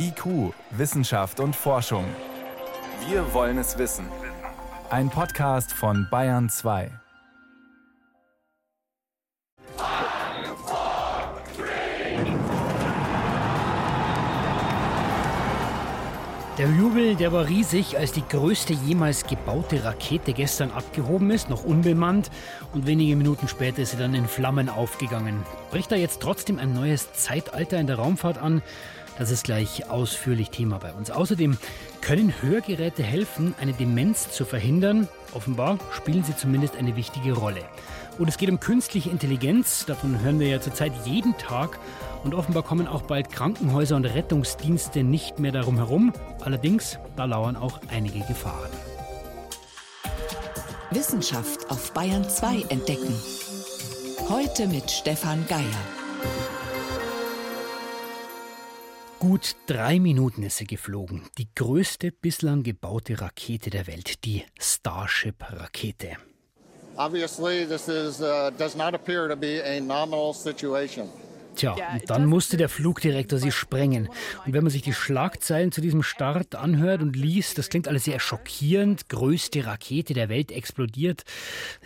IQ, Wissenschaft und Forschung. Wir wollen es wissen. Ein Podcast von Bayern 2. Der Jubel, der war riesig, als die größte jemals gebaute Rakete gestern abgehoben ist, noch unbemannt. Und wenige Minuten später ist sie dann in Flammen aufgegangen. Bricht da jetzt trotzdem ein neues Zeitalter in der Raumfahrt an? Das ist gleich ausführlich Thema bei uns. Außerdem können Hörgeräte helfen, eine Demenz zu verhindern. Offenbar spielen sie zumindest eine wichtige Rolle. Und es geht um künstliche Intelligenz. Davon hören wir ja zurzeit jeden Tag. Und offenbar kommen auch bald Krankenhäuser und Rettungsdienste nicht mehr darum herum. Allerdings, da lauern auch einige Gefahren. Wissenschaft auf Bayern 2 entdecken. Heute mit Stefan Geier. Gut drei Minuten ist sie geflogen. Die größte bislang gebaute Rakete der Welt, die Starship-Rakete. Obviously, this is, uh, does not appear to be a nominal situation. Tja, und dann musste der Flugdirektor sie sprengen. Und wenn man sich die Schlagzeilen zu diesem Start anhört und liest, das klingt alles sehr schockierend. Größte Rakete der Welt explodiert.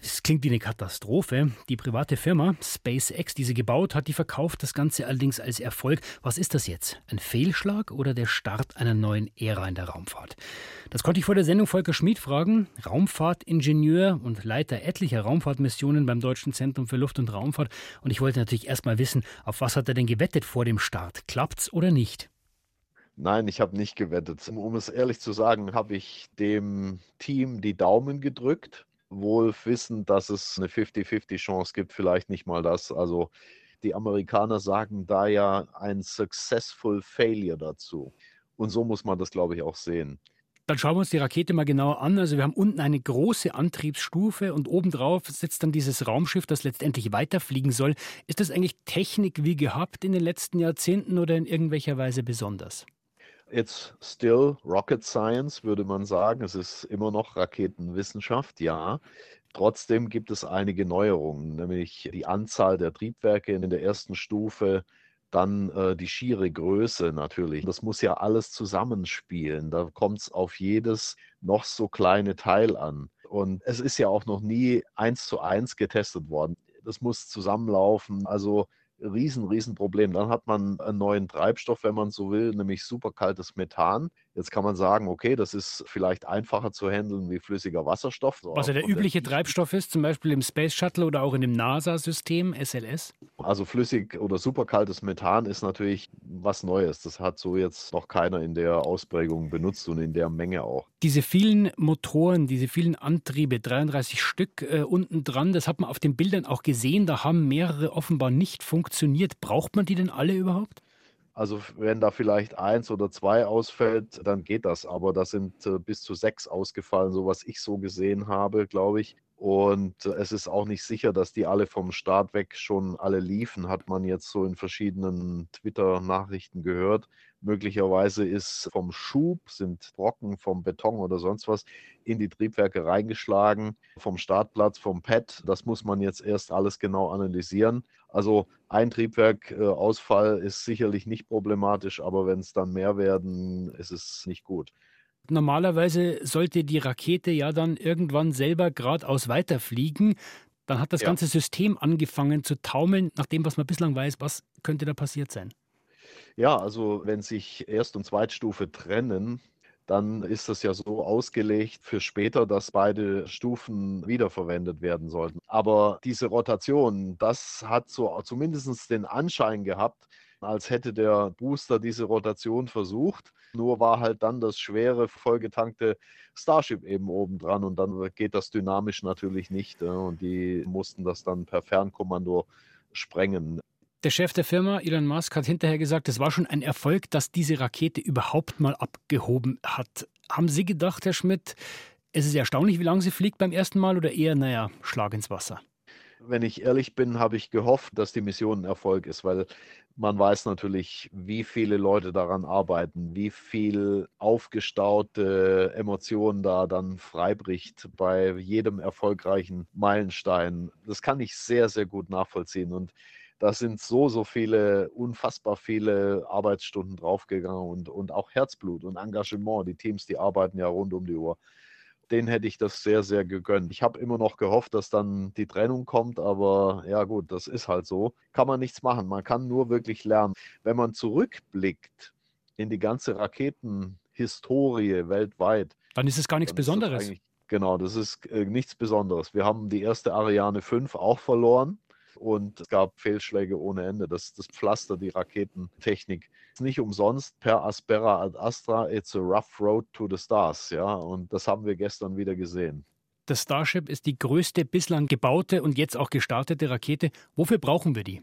Das klingt wie eine Katastrophe. Die private Firma SpaceX, die sie gebaut hat, die verkauft das Ganze allerdings als Erfolg. Was ist das jetzt? Ein Fehlschlag oder der Start einer neuen Ära in der Raumfahrt? Das konnte ich vor der Sendung Volker Schmid fragen, Raumfahrtingenieur und Leiter etlicher Raumfahrtmissionen beim Deutschen Zentrum für Luft- und Raumfahrt. Und ich wollte natürlich erst mal wissen, auf was hat er denn gewettet vor dem Start? Klappt's oder nicht? Nein, ich habe nicht gewettet. Um es ehrlich zu sagen, habe ich dem Team die Daumen gedrückt, wohl wissend, dass es eine 50-50 Chance gibt, vielleicht nicht mal das. Also die Amerikaner sagen da ja ein successful failure dazu. Und so muss man das, glaube ich, auch sehen. Dann schauen wir uns die Rakete mal genauer an. Also wir haben unten eine große Antriebsstufe und obendrauf sitzt dann dieses Raumschiff, das letztendlich weiterfliegen soll. Ist das eigentlich Technik wie gehabt in den letzten Jahrzehnten oder in irgendwelcher Weise besonders? It's still rocket science, würde man sagen. Es ist immer noch Raketenwissenschaft, ja. Trotzdem gibt es einige Neuerungen, nämlich die Anzahl der Triebwerke in der ersten Stufe dann äh, die schiere Größe natürlich. Das muss ja alles zusammenspielen. Da kommt es auf jedes noch so kleine Teil an. Und es ist ja auch noch nie eins zu eins getestet worden. Das muss zusammenlaufen. Also riesen, riesen Problem. Dann hat man einen neuen Treibstoff, wenn man so will, nämlich superkaltes Methan. Jetzt kann man sagen, okay, das ist vielleicht einfacher zu handeln wie flüssiger Wasserstoff. Was ja der übliche der Treibstoff ist, zum Beispiel im Space Shuttle oder auch in dem NASA-System SLS? Also flüssig oder superkaltes Methan ist natürlich was Neues. Das hat so jetzt noch keiner in der Ausprägung benutzt und in der Menge auch. Diese vielen Motoren, diese vielen Antriebe, 33 Stück äh, unten dran, das hat man auf den Bildern auch gesehen. Da haben mehrere offenbar nicht funktioniert. Braucht man die denn alle überhaupt? Also wenn da vielleicht eins oder zwei ausfällt, dann geht das. Aber da sind äh, bis zu sechs ausgefallen, so was ich so gesehen habe, glaube ich. Und äh, es ist auch nicht sicher, dass die alle vom Start weg schon alle liefen, hat man jetzt so in verschiedenen Twitter-Nachrichten gehört. Möglicherweise ist vom Schub, sind Brocken vom Beton oder sonst was in die Triebwerke reingeschlagen, vom Startplatz, vom Pad. Das muss man jetzt erst alles genau analysieren. Also ein Triebwerkausfall äh, ist sicherlich nicht problematisch, aber wenn es dann mehr werden, ist es nicht gut. Normalerweise sollte die Rakete ja dann irgendwann selber geradeaus weiterfliegen. Dann hat das ja. ganze System angefangen zu taumeln. Nach dem, was man bislang weiß, was könnte da passiert sein? Ja, also wenn sich Erst- und Zweitstufe trennen, dann ist das ja so ausgelegt für später, dass beide Stufen wiederverwendet werden sollten. Aber diese Rotation, das hat so zumindest den Anschein gehabt, als hätte der Booster diese Rotation versucht. Nur war halt dann das schwere, vollgetankte Starship eben oben dran und dann geht das dynamisch natürlich nicht. Und die mussten das dann per Fernkommando sprengen. Der Chef der Firma, Elon Musk, hat hinterher gesagt, es war schon ein Erfolg, dass diese Rakete überhaupt mal abgehoben hat. Haben Sie gedacht, Herr Schmidt, es ist erstaunlich, wie lange sie fliegt beim ersten Mal oder eher, naja, Schlag ins Wasser? Wenn ich ehrlich bin, habe ich gehofft, dass die Mission ein Erfolg ist, weil man weiß natürlich, wie viele Leute daran arbeiten, wie viel aufgestaute Emotionen da dann freibricht bei jedem erfolgreichen Meilenstein. Das kann ich sehr, sehr gut nachvollziehen. Und da sind so, so viele, unfassbar viele Arbeitsstunden draufgegangen und, und auch Herzblut und Engagement. Die Teams, die arbeiten ja rund um die Uhr. Den hätte ich das sehr, sehr gegönnt. Ich habe immer noch gehofft, dass dann die Trennung kommt, aber ja gut, das ist halt so. Kann man nichts machen. Man kann nur wirklich lernen. Wenn man zurückblickt in die ganze Raketenhistorie weltweit, dann ist es gar nichts Besonderes. Genau, das ist äh, nichts Besonderes. Wir haben die erste Ariane 5 auch verloren und es gab Fehlschläge ohne Ende. Das, das Pflaster, die Raketentechnik. Nicht umsonst per Aspera ad Astra, it's a rough road to the stars. Ja, und das haben wir gestern wieder gesehen. Das Starship ist die größte bislang gebaute und jetzt auch gestartete Rakete. Wofür brauchen wir die?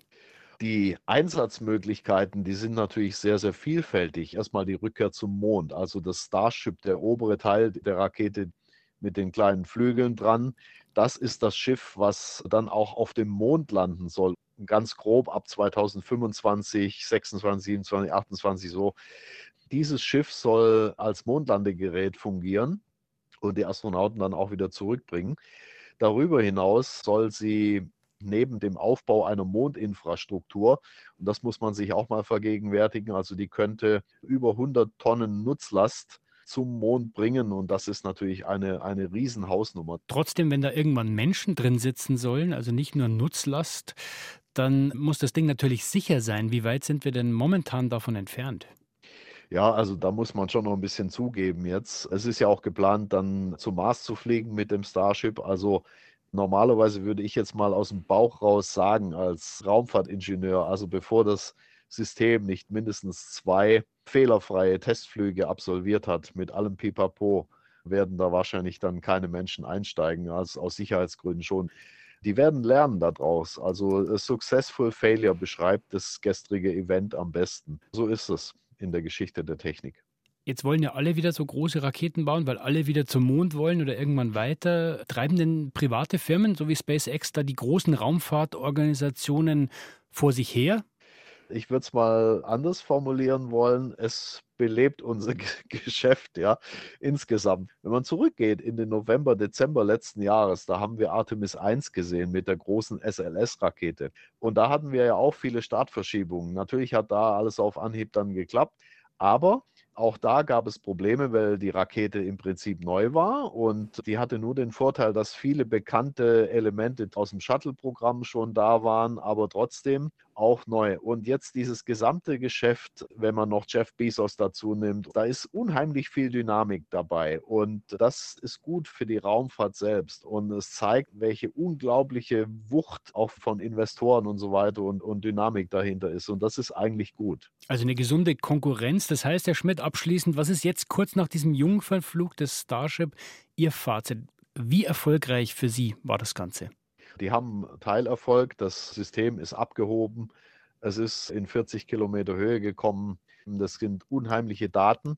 Die Einsatzmöglichkeiten, die sind natürlich sehr, sehr vielfältig. Erstmal die Rückkehr zum Mond, also das Starship, der obere Teil der Rakete mit den kleinen Flügeln dran, das ist das Schiff, was dann auch auf dem Mond landen soll. Ganz grob ab 2025, 26, 27, 28 so. Dieses Schiff soll als Mondlandegerät fungieren und die Astronauten dann auch wieder zurückbringen. Darüber hinaus soll sie neben dem Aufbau einer Mondinfrastruktur, und das muss man sich auch mal vergegenwärtigen, also die könnte über 100 Tonnen Nutzlast zum Mond bringen. Und das ist natürlich eine, eine Riesenhausnummer. Trotzdem, wenn da irgendwann Menschen drin sitzen sollen, also nicht nur Nutzlast, dann muss das Ding natürlich sicher sein. Wie weit sind wir denn momentan davon entfernt? Ja, also da muss man schon noch ein bisschen zugeben jetzt. Es ist ja auch geplant, dann zum Mars zu fliegen mit dem Starship. Also normalerweise würde ich jetzt mal aus dem Bauch raus sagen, als Raumfahrtingenieur, also bevor das System nicht mindestens zwei fehlerfreie Testflüge absolviert hat mit allem Pipapo, werden da wahrscheinlich dann keine Menschen einsteigen, also aus Sicherheitsgründen schon. Die werden lernen daraus. Also Successful Failure beschreibt das gestrige Event am besten. So ist es in der Geschichte der Technik. Jetzt wollen ja alle wieder so große Raketen bauen, weil alle wieder zum Mond wollen oder irgendwann weiter. Treiben denn private Firmen, so wie SpaceX, da die großen Raumfahrtorganisationen vor sich her? Ich würde es mal anders formulieren wollen, es belebt unser Geschäft, ja, insgesamt. Wenn man zurückgeht in den November, Dezember letzten Jahres, da haben wir Artemis 1 gesehen mit der großen SLS-Rakete. Und da hatten wir ja auch viele Startverschiebungen. Natürlich hat da alles auf Anhieb dann geklappt, aber auch da gab es Probleme, weil die Rakete im Prinzip neu war und die hatte nur den Vorteil, dass viele bekannte Elemente aus dem Shuttle-Programm schon da waren, aber trotzdem auch neu. Und jetzt dieses gesamte Geschäft, wenn man noch Jeff Bezos dazu nimmt, da ist unheimlich viel Dynamik dabei. Und das ist gut für die Raumfahrt selbst. Und es zeigt, welche unglaubliche Wucht auch von Investoren und so weiter und, und Dynamik dahinter ist. Und das ist eigentlich gut. Also eine gesunde Konkurrenz. Das heißt, Herr Schmidt, abschließend, was ist jetzt kurz nach diesem Jungfernflug des Starship Ihr Fazit? Wie erfolgreich für Sie war das Ganze? Die haben Teilerfolg, das System ist abgehoben, es ist in 40 Kilometer Höhe gekommen. Das sind unheimliche Daten.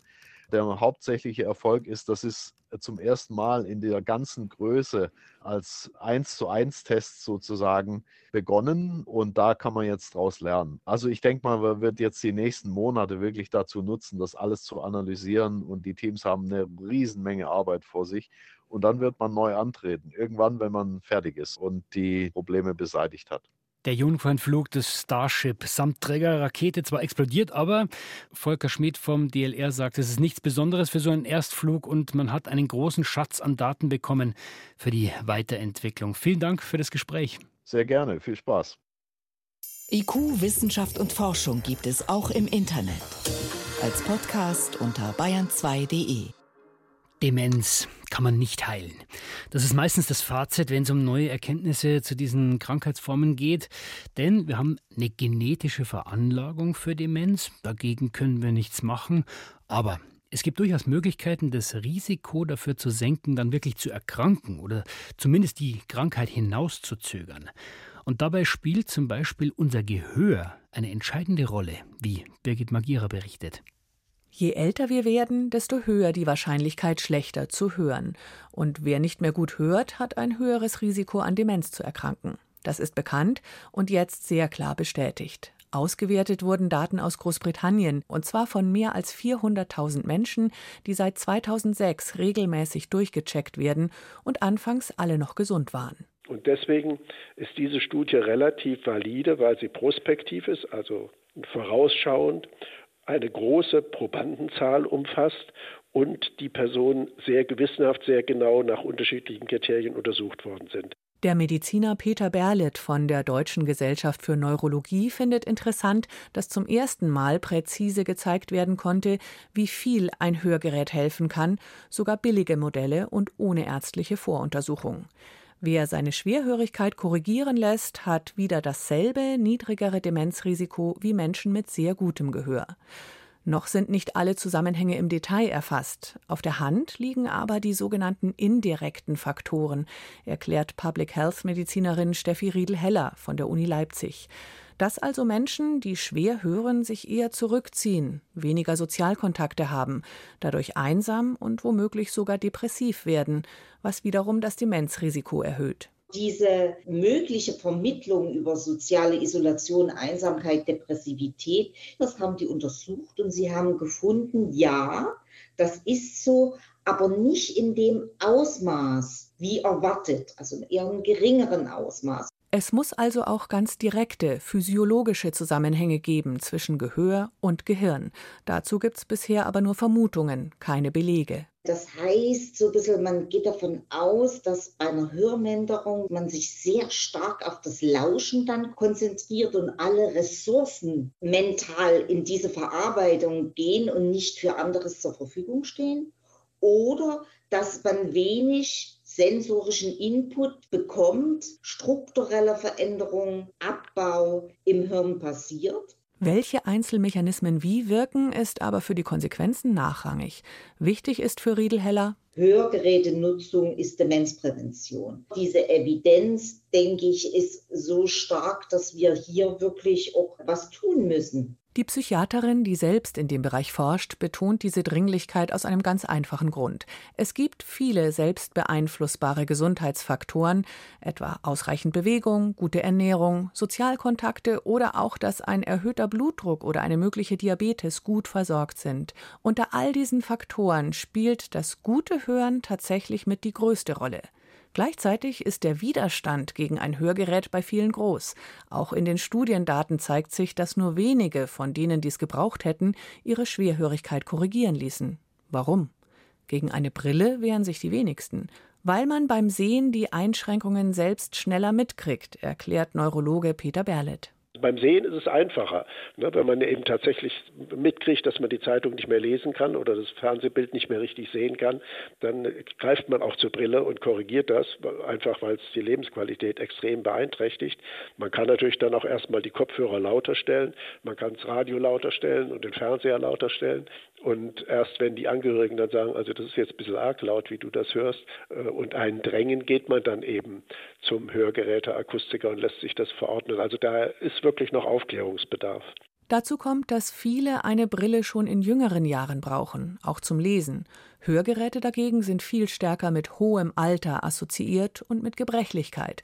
Der hauptsächliche Erfolg ist, das ist zum ersten Mal in der ganzen Größe als 1 zu 1 Test sozusagen begonnen und da kann man jetzt daraus lernen. Also ich denke mal, man wird jetzt die nächsten Monate wirklich dazu nutzen, das alles zu analysieren und die Teams haben eine Riesenmenge Arbeit vor sich und dann wird man neu antreten, irgendwann, wenn man fertig ist und die Probleme beseitigt hat. Der Jungfernflug des Starship samt Trägerrakete zwar explodiert, aber Volker Schmidt vom DLR sagt, es ist nichts Besonderes für so einen Erstflug und man hat einen großen Schatz an Daten bekommen für die Weiterentwicklung. Vielen Dank für das Gespräch. Sehr gerne, viel Spaß. IQ, Wissenschaft und Forschung gibt es auch im Internet. Als Podcast unter bayern2.de. Demenz kann man nicht heilen. Das ist meistens das Fazit, wenn es um neue Erkenntnisse zu diesen Krankheitsformen geht. Denn wir haben eine genetische Veranlagung für Demenz. Dagegen können wir nichts machen. Aber es gibt durchaus Möglichkeiten, das Risiko dafür zu senken, dann wirklich zu erkranken oder zumindest die Krankheit hinauszuzögern. Und dabei spielt zum Beispiel unser Gehör eine entscheidende Rolle, wie Birgit Magira berichtet. Je älter wir werden, desto höher die Wahrscheinlichkeit, schlechter zu hören. Und wer nicht mehr gut hört, hat ein höheres Risiko, an Demenz zu erkranken. Das ist bekannt und jetzt sehr klar bestätigt. Ausgewertet wurden Daten aus Großbritannien, und zwar von mehr als 400.000 Menschen, die seit 2006 regelmäßig durchgecheckt werden und anfangs alle noch gesund waren. Und deswegen ist diese Studie relativ valide, weil sie prospektiv ist, also vorausschauend, eine große Probandenzahl umfasst und die Personen sehr gewissenhaft, sehr genau nach unterschiedlichen Kriterien untersucht worden sind. Der Mediziner Peter Berlet von der Deutschen Gesellschaft für Neurologie findet interessant, dass zum ersten Mal präzise gezeigt werden konnte, wie viel ein Hörgerät helfen kann, sogar billige Modelle und ohne ärztliche Voruntersuchung. Wer seine Schwerhörigkeit korrigieren lässt, hat wieder dasselbe niedrigere Demenzrisiko wie Menschen mit sehr gutem Gehör. Noch sind nicht alle Zusammenhänge im Detail erfasst. Auf der Hand liegen aber die sogenannten indirekten Faktoren, erklärt Public Health Medizinerin Steffi Riedel-Heller von der Uni Leipzig. Dass also Menschen, die schwer hören, sich eher zurückziehen, weniger Sozialkontakte haben, dadurch einsam und womöglich sogar depressiv werden, was wiederum das Demenzrisiko erhöht diese mögliche Vermittlung über soziale Isolation, Einsamkeit, Depressivität, das haben die untersucht und sie haben gefunden, ja, das ist so, aber nicht in dem Ausmaß wie erwartet, also in eher einem geringeren Ausmaß. Es muss also auch ganz direkte physiologische Zusammenhänge geben zwischen Gehör und Gehirn. Dazu gibt es bisher aber nur Vermutungen, keine Belege. Das heißt, so ein bisschen, man geht davon aus, dass bei einer Hörminderung man sich sehr stark auf das Lauschen dann konzentriert und alle Ressourcen mental in diese Verarbeitung gehen und nicht für anderes zur Verfügung stehen. Oder dass man wenig sensorischen Input bekommt, strukturelle Veränderung, Abbau im Hirn passiert. Welche Einzelmechanismen wie wirken, ist aber für die Konsequenzen nachrangig. Wichtig ist für Riedelheller, Hörgerätenutzung ist Demenzprävention. Diese Evidenz, denke ich, ist so stark, dass wir hier wirklich auch was tun müssen. Die Psychiaterin, die selbst in dem Bereich forscht, betont diese Dringlichkeit aus einem ganz einfachen Grund. Es gibt viele selbst beeinflussbare Gesundheitsfaktoren, etwa ausreichend Bewegung, gute Ernährung, Sozialkontakte oder auch, dass ein erhöhter Blutdruck oder eine mögliche Diabetes gut versorgt sind. Unter all diesen Faktoren spielt das gute Hören tatsächlich mit die größte Rolle. Gleichzeitig ist der Widerstand gegen ein Hörgerät bei vielen groß. Auch in den Studiendaten zeigt sich, dass nur wenige von denen, die es gebraucht hätten, ihre Schwerhörigkeit korrigieren ließen. Warum? Gegen eine Brille wehren sich die wenigsten. Weil man beim Sehen die Einschränkungen selbst schneller mitkriegt, erklärt Neurologe Peter Berlet. Beim Sehen ist es einfacher, ne, wenn man eben tatsächlich mitkriegt, dass man die Zeitung nicht mehr lesen kann oder das Fernsehbild nicht mehr richtig sehen kann, dann greift man auch zur Brille und korrigiert das, einfach weil es die Lebensqualität extrem beeinträchtigt. Man kann natürlich dann auch erstmal die Kopfhörer lauter stellen, man kann das Radio lauter stellen und den Fernseher lauter stellen. Und erst wenn die Angehörigen dann sagen, also das ist jetzt ein bisschen arg laut, wie du das hörst, äh, und einen drängen, geht man dann eben zum Hörgeräteakustiker und lässt sich das verordnen. Also da ist wirklich noch Aufklärungsbedarf. Dazu kommt, dass viele eine Brille schon in jüngeren Jahren brauchen, auch zum Lesen. Hörgeräte dagegen sind viel stärker mit hohem Alter assoziiert und mit Gebrechlichkeit.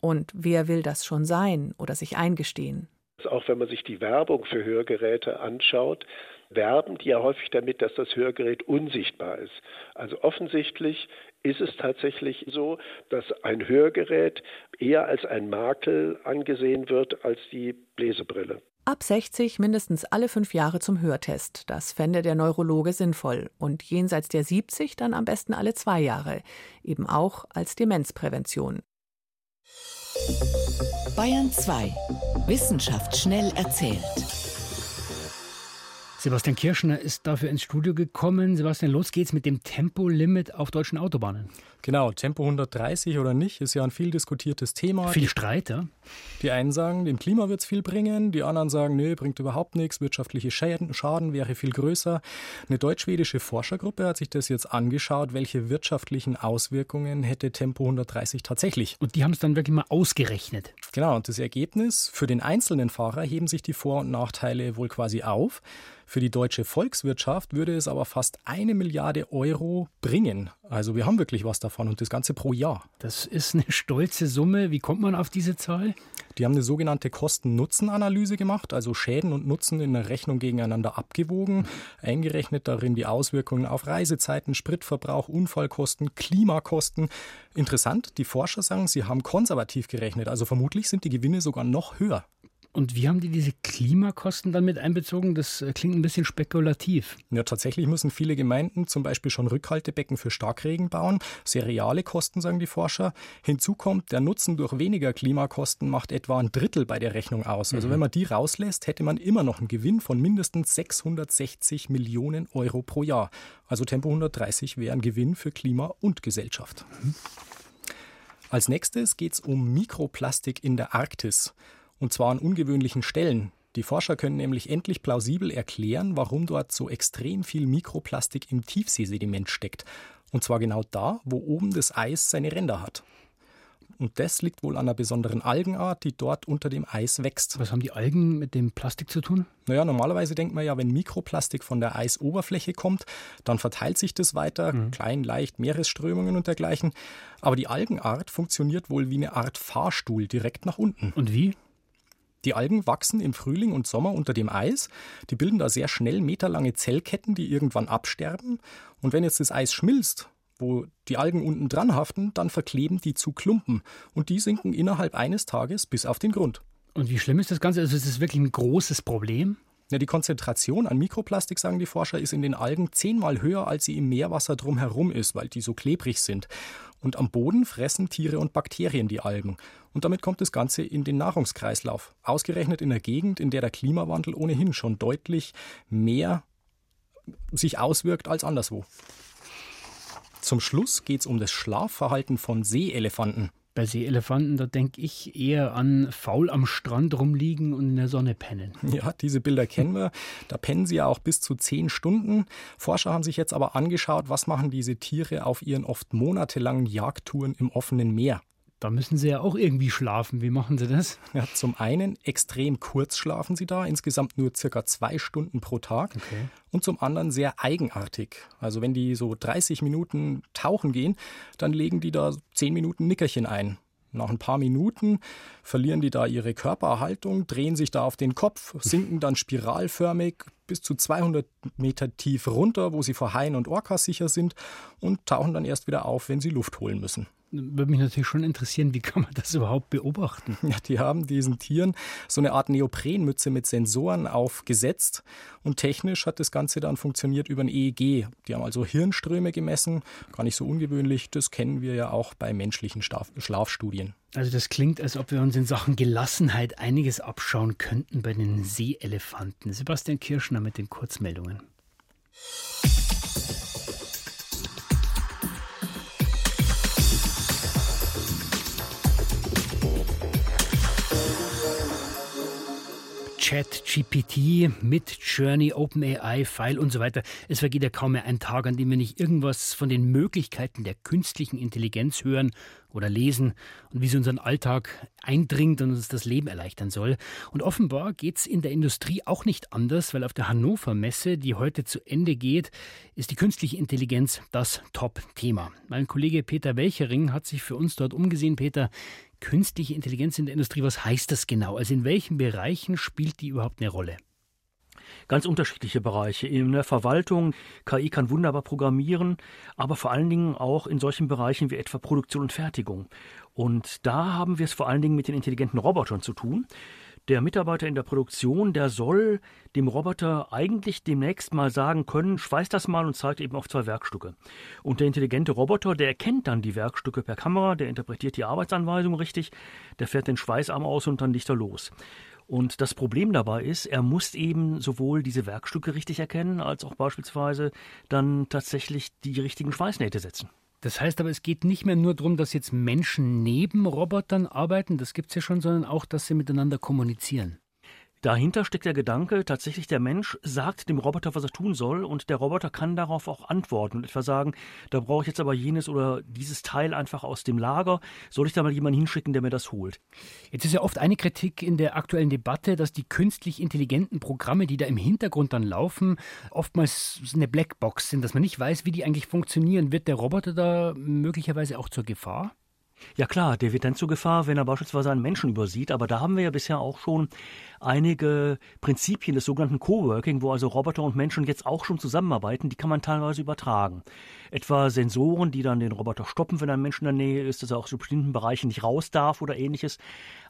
Und wer will das schon sein oder sich eingestehen? Auch wenn man sich die Werbung für Hörgeräte anschaut, werben die ja häufig damit, dass das Hörgerät unsichtbar ist. Also offensichtlich ist es tatsächlich so, dass ein Hörgerät eher als ein Makel angesehen wird als die Bläsebrille. Ab 60 mindestens alle fünf Jahre zum Hörtest. Das fände der Neurologe sinnvoll. Und jenseits der 70 dann am besten alle zwei Jahre. Eben auch als Demenzprävention. Bayern 2. Wissenschaft schnell erzählt. Sebastian Kirschner ist dafür ins Studio gekommen. Sebastian, los geht's mit dem Tempolimit auf deutschen Autobahnen. Genau, Tempo 130 oder nicht, ist ja ein viel diskutiertes Thema. Viel Streit, ja? Die einen sagen, dem Klima wird es viel bringen, die anderen sagen, nö, bringt überhaupt nichts, wirtschaftliche Schäden, Schaden wäre viel größer. Eine deutsch-schwedische Forschergruppe hat sich das jetzt angeschaut, welche wirtschaftlichen Auswirkungen hätte Tempo 130 tatsächlich. Und die haben es dann wirklich mal ausgerechnet. Genau, und das Ergebnis, für den einzelnen Fahrer heben sich die Vor- und Nachteile wohl quasi auf. Für die deutsche Volkswirtschaft würde es aber fast eine Milliarde Euro bringen. Also wir haben wirklich was davon und das Ganze pro Jahr. Das ist eine stolze Summe. Wie kommt man auf diese Zahl? Die haben eine sogenannte Kosten-Nutzen-Analyse gemacht, also Schäden und Nutzen in der Rechnung gegeneinander abgewogen, eingerechnet darin die Auswirkungen auf Reisezeiten, Spritverbrauch, Unfallkosten, Klimakosten. Interessant, die Forscher sagen, sie haben konservativ gerechnet, also vermutlich sind die Gewinne sogar noch höher. Und wie haben die diese Klimakosten dann mit einbezogen? Das äh, klingt ein bisschen spekulativ. Ja, tatsächlich müssen viele Gemeinden zum Beispiel schon Rückhaltebecken für Starkregen bauen. Sehr reale Kosten, sagen die Forscher. Hinzu kommt, der Nutzen durch weniger Klimakosten macht etwa ein Drittel bei der Rechnung aus. Also mhm. wenn man die rauslässt, hätte man immer noch einen Gewinn von mindestens 660 Millionen Euro pro Jahr. Also Tempo 130 wäre ein Gewinn für Klima und Gesellschaft. Mhm. Als nächstes geht es um Mikroplastik in der Arktis und zwar an ungewöhnlichen Stellen. Die Forscher können nämlich endlich plausibel erklären, warum dort so extrem viel Mikroplastik im Tiefseesediment steckt. Und zwar genau da, wo oben das Eis seine Ränder hat. Und das liegt wohl an einer besonderen Algenart, die dort unter dem Eis wächst. Was haben die Algen mit dem Plastik zu tun? Naja, normalerweise denkt man ja, wenn Mikroplastik von der Eisoberfläche kommt, dann verteilt sich das weiter, mhm. klein, leicht, Meeresströmungen und dergleichen. Aber die Algenart funktioniert wohl wie eine Art Fahrstuhl direkt nach unten. Und wie? Die Algen wachsen im Frühling und Sommer unter dem Eis. Die bilden da sehr schnell meterlange Zellketten, die irgendwann absterben. Und wenn jetzt das Eis schmilzt, wo die Algen unten dran haften, dann verkleben die zu Klumpen. Und die sinken innerhalb eines Tages bis auf den Grund. Und wie schlimm ist das Ganze? Also ist das wirklich ein großes Problem? Ja, die Konzentration an Mikroplastik, sagen die Forscher, ist in den Algen zehnmal höher, als sie im Meerwasser drumherum ist, weil die so klebrig sind. Und am Boden fressen Tiere und Bakterien die Algen. Und damit kommt das Ganze in den Nahrungskreislauf. Ausgerechnet in der Gegend, in der der Klimawandel ohnehin schon deutlich mehr sich auswirkt als anderswo. Zum Schluss geht es um das Schlafverhalten von Seeelefanten. Bei Seeelefanten, da denke ich eher an faul am Strand rumliegen und in der Sonne pennen. Ja, diese Bilder kennen wir. Da pennen sie ja auch bis zu zehn Stunden. Forscher haben sich jetzt aber angeschaut, was machen diese Tiere auf ihren oft monatelangen Jagdtouren im offenen Meer. Da müssen Sie ja auch irgendwie schlafen. Wie machen Sie das? Ja, zum einen extrem kurz schlafen Sie da, insgesamt nur circa zwei Stunden pro Tag. Okay. Und zum anderen sehr eigenartig. Also wenn die so 30 Minuten tauchen gehen, dann legen die da 10 Minuten Nickerchen ein. Nach ein paar Minuten verlieren die da ihre Körperhaltung, drehen sich da auf den Kopf, sinken dann spiralförmig bis zu 200 Meter tief runter, wo sie vor Haien und Orcas sicher sind und tauchen dann erst wieder auf, wenn sie Luft holen müssen würde mich natürlich schon interessieren, wie kann man das überhaupt beobachten? Ja, die haben diesen Tieren so eine Art Neoprenmütze mit Sensoren aufgesetzt und technisch hat das Ganze dann funktioniert über ein EEG. Die haben also Hirnströme gemessen, gar nicht so ungewöhnlich, das kennen wir ja auch bei menschlichen Schlafstudien. Also das klingt, als ob wir uns in Sachen Gelassenheit einiges abschauen könnten bei den Seeelefanten. Sebastian Kirschner mit den Kurzmeldungen. Chat, GPT, mit Journey, OpenAI, File und so weiter. Es vergeht ja kaum mehr ein Tag, an dem wir nicht irgendwas von den Möglichkeiten der künstlichen Intelligenz hören oder lesen und wie sie unseren Alltag eindringt und uns das Leben erleichtern soll. Und offenbar geht es in der Industrie auch nicht anders, weil auf der Hannover Messe, die heute zu Ende geht, ist die künstliche Intelligenz das Top-Thema. Mein Kollege Peter Welchering hat sich für uns dort umgesehen. Peter, künstliche Intelligenz in der Industrie, was heißt das genau? Also in welchen Bereichen spielt die überhaupt eine Rolle? Ganz unterschiedliche Bereiche. In der Verwaltung, KI kann wunderbar programmieren, aber vor allen Dingen auch in solchen Bereichen wie etwa Produktion und Fertigung. Und da haben wir es vor allen Dingen mit den intelligenten Robotern zu tun. Der Mitarbeiter in der Produktion, der soll dem Roboter eigentlich demnächst mal sagen können, schweiß das mal und zeigt eben auf zwei Werkstücke. Und der intelligente Roboter, der erkennt dann die Werkstücke per Kamera, der interpretiert die Arbeitsanweisung richtig, der fährt den Schweißarm aus und dann liegt er los. Und das Problem dabei ist, er muss eben sowohl diese Werkstücke richtig erkennen, als auch beispielsweise dann tatsächlich die richtigen Schweißnähte setzen. Das heißt aber, es geht nicht mehr nur darum, dass jetzt Menschen neben Robotern arbeiten, das gibt es ja schon, sondern auch, dass sie miteinander kommunizieren. Dahinter steckt der Gedanke, tatsächlich der Mensch sagt dem Roboter, was er tun soll, und der Roboter kann darauf auch antworten und etwa sagen, da brauche ich jetzt aber jenes oder dieses Teil einfach aus dem Lager, soll ich da mal jemanden hinschicken, der mir das holt? Jetzt ist ja oft eine Kritik in der aktuellen Debatte, dass die künstlich intelligenten Programme, die da im Hintergrund dann laufen, oftmals eine Blackbox sind, dass man nicht weiß, wie die eigentlich funktionieren. Wird der Roboter da möglicherweise auch zur Gefahr? Ja klar, der wird dann zur Gefahr, wenn er beispielsweise einen Menschen übersieht. Aber da haben wir ja bisher auch schon einige Prinzipien des sogenannten Coworking, wo also Roboter und Menschen jetzt auch schon zusammenarbeiten, die kann man teilweise übertragen. Etwa Sensoren, die dann den Roboter stoppen, wenn ein Mensch in der Nähe ist, dass er auch zu bestimmten Bereichen nicht raus darf oder ähnliches.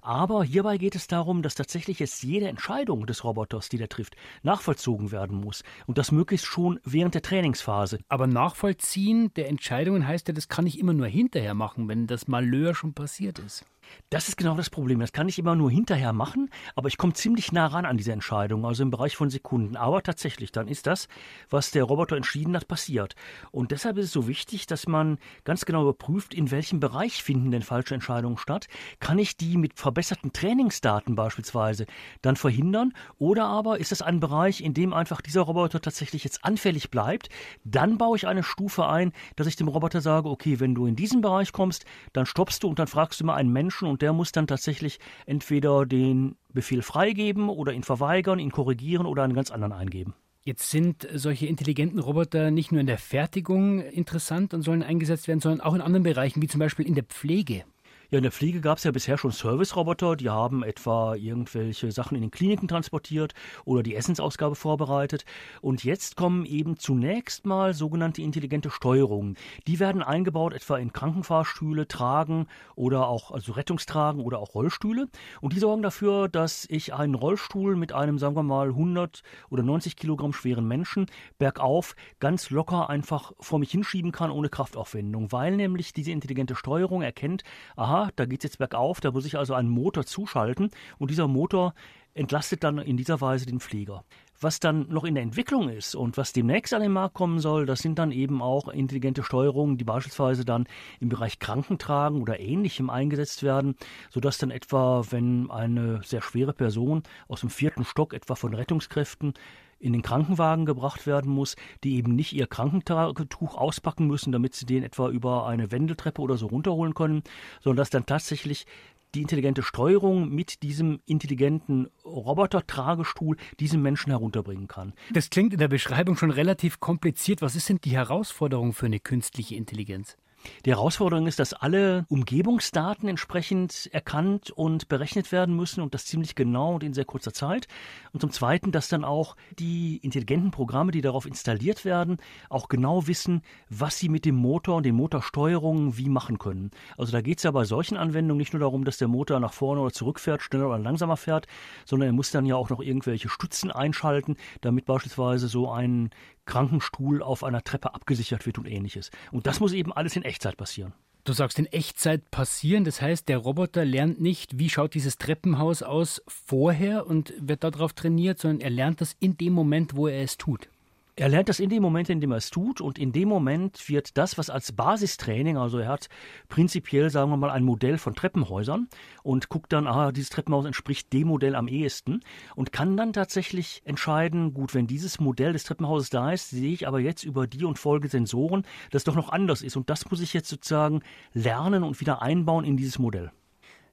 Aber hierbei geht es darum, dass tatsächlich jetzt jede Entscheidung des Roboters, die der trifft, nachvollzogen werden muss. Und das möglichst schon während der Trainingsphase. Aber nachvollziehen der Entscheidungen heißt ja, das kann ich immer nur hinterher machen, wenn das Malheur schon passiert ist. Das ist genau das Problem. Das kann ich immer nur hinterher machen, aber ich komme ziemlich nah ran an diese Entscheidung, also im Bereich von Sekunden. Aber tatsächlich, dann ist das, was der Roboter entschieden hat, passiert. Und deshalb ist es so wichtig, dass man ganz genau überprüft, in welchem Bereich finden denn falsche Entscheidungen statt. Kann ich die mit verbesserten Trainingsdaten beispielsweise dann verhindern? Oder aber ist es ein Bereich, in dem einfach dieser Roboter tatsächlich jetzt anfällig bleibt? Dann baue ich eine Stufe ein, dass ich dem Roboter sage, okay, wenn du in diesen Bereich kommst, dann stoppst du und dann fragst du mal einen Menschen, Menschen und der muss dann tatsächlich entweder den Befehl freigeben oder ihn verweigern, ihn korrigieren oder einen ganz anderen eingeben. Jetzt sind solche intelligenten Roboter nicht nur in der Fertigung interessant und sollen eingesetzt werden, sondern auch in anderen Bereichen, wie zum Beispiel in der Pflege. Ja, in der Pflege gab es ja bisher schon Service-Roboter, die haben etwa irgendwelche Sachen in den Kliniken transportiert oder die Essensausgabe vorbereitet. Und jetzt kommen eben zunächst mal sogenannte intelligente Steuerungen. Die werden eingebaut etwa in Krankenfahrstühle, Tragen oder auch also Rettungstragen oder auch Rollstühle. Und die sorgen dafür, dass ich einen Rollstuhl mit einem, sagen wir mal, 100 oder 90 Kilogramm schweren Menschen bergauf ganz locker einfach vor mich hinschieben kann ohne Kraftaufwendung, weil nämlich diese intelligente Steuerung erkennt, aha, da geht es jetzt bergauf, da muss ich also einen Motor zuschalten und dieser Motor entlastet dann in dieser Weise den Flieger. Was dann noch in der Entwicklung ist und was demnächst an den Markt kommen soll, das sind dann eben auch intelligente Steuerungen, die beispielsweise dann im Bereich Krankentragen oder ähnlichem eingesetzt werden, sodass dann etwa, wenn eine sehr schwere Person aus dem vierten Stock etwa von Rettungskräften in den Krankenwagen gebracht werden muss, die eben nicht ihr Krankentuch auspacken müssen, damit sie den etwa über eine Wendeltreppe oder so runterholen können, sondern dass dann tatsächlich die intelligente Steuerung mit diesem intelligenten Roboter-Tragestuhl diesen Menschen herunterbringen kann. Das klingt in der Beschreibung schon relativ kompliziert. Was ist denn die Herausforderung für eine künstliche Intelligenz? Die Herausforderung ist, dass alle Umgebungsdaten entsprechend erkannt und berechnet werden müssen und das ziemlich genau und in sehr kurzer Zeit. Und zum Zweiten, dass dann auch die intelligenten Programme, die darauf installiert werden, auch genau wissen, was sie mit dem Motor und den Motorsteuerungen wie machen können. Also da geht es ja bei solchen Anwendungen nicht nur darum, dass der Motor nach vorne oder zurück fährt, schneller oder langsamer fährt, sondern er muss dann ja auch noch irgendwelche Stützen einschalten, damit beispielsweise so ein Krankenstuhl auf einer Treppe abgesichert wird und ähnliches. Und das muss eben alles in Echtzeit passieren. Du sagst in Echtzeit passieren, das heißt, der Roboter lernt nicht, wie schaut dieses Treppenhaus aus vorher und wird darauf trainiert, sondern er lernt das in dem Moment, wo er es tut. Er lernt das in dem Moment, in dem er es tut und in dem Moment wird das, was als Basistraining, also er hat prinzipiell, sagen wir mal, ein Modell von Treppenhäusern und guckt dann, ah, dieses Treppenhaus entspricht dem Modell am ehesten und kann dann tatsächlich entscheiden, gut, wenn dieses Modell des Treppenhauses da ist, sehe ich aber jetzt über die und folgende Sensoren, dass doch noch anders ist und das muss ich jetzt sozusagen lernen und wieder einbauen in dieses Modell.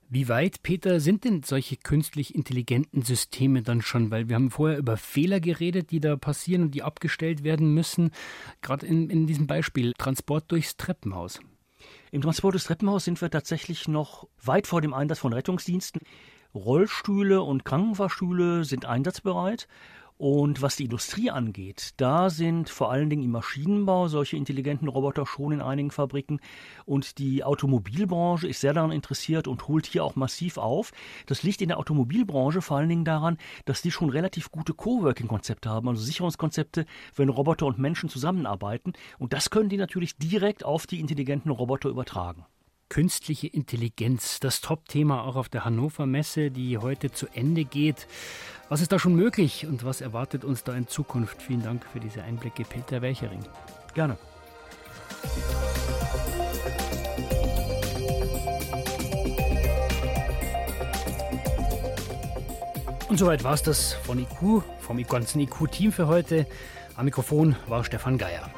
Wie weit, Peter, sind denn solche künstlich intelligenten Systeme dann schon? Weil wir haben vorher über Fehler geredet, die da passieren und die abgestellt werden müssen. Gerade in, in diesem Beispiel Transport durchs Treppenhaus. Im Transport durchs Treppenhaus sind wir tatsächlich noch weit vor dem Einsatz von Rettungsdiensten. Rollstühle und Krankenfahrstühle sind einsatzbereit und was die Industrie angeht, da sind vor allen Dingen im Maschinenbau solche intelligenten Roboter schon in einigen Fabriken. Und die Automobilbranche ist sehr daran interessiert und holt hier auch massiv auf. Das liegt in der Automobilbranche vor allen Dingen daran, dass die schon relativ gute Coworking-Konzepte haben, also Sicherungskonzepte, wenn Roboter und Menschen zusammenarbeiten. Und das können die natürlich direkt auf die intelligenten Roboter übertragen. Künstliche Intelligenz, das Top-Thema auch auf der Hannover Messe, die heute zu Ende geht. Was ist da schon möglich und was erwartet uns da in Zukunft? Vielen Dank für diese Einblicke, Peter Welchering. Gerne. Und soweit war es das von IQ, vom ganzen IQ-Team für heute. Am Mikrofon war Stefan Geier.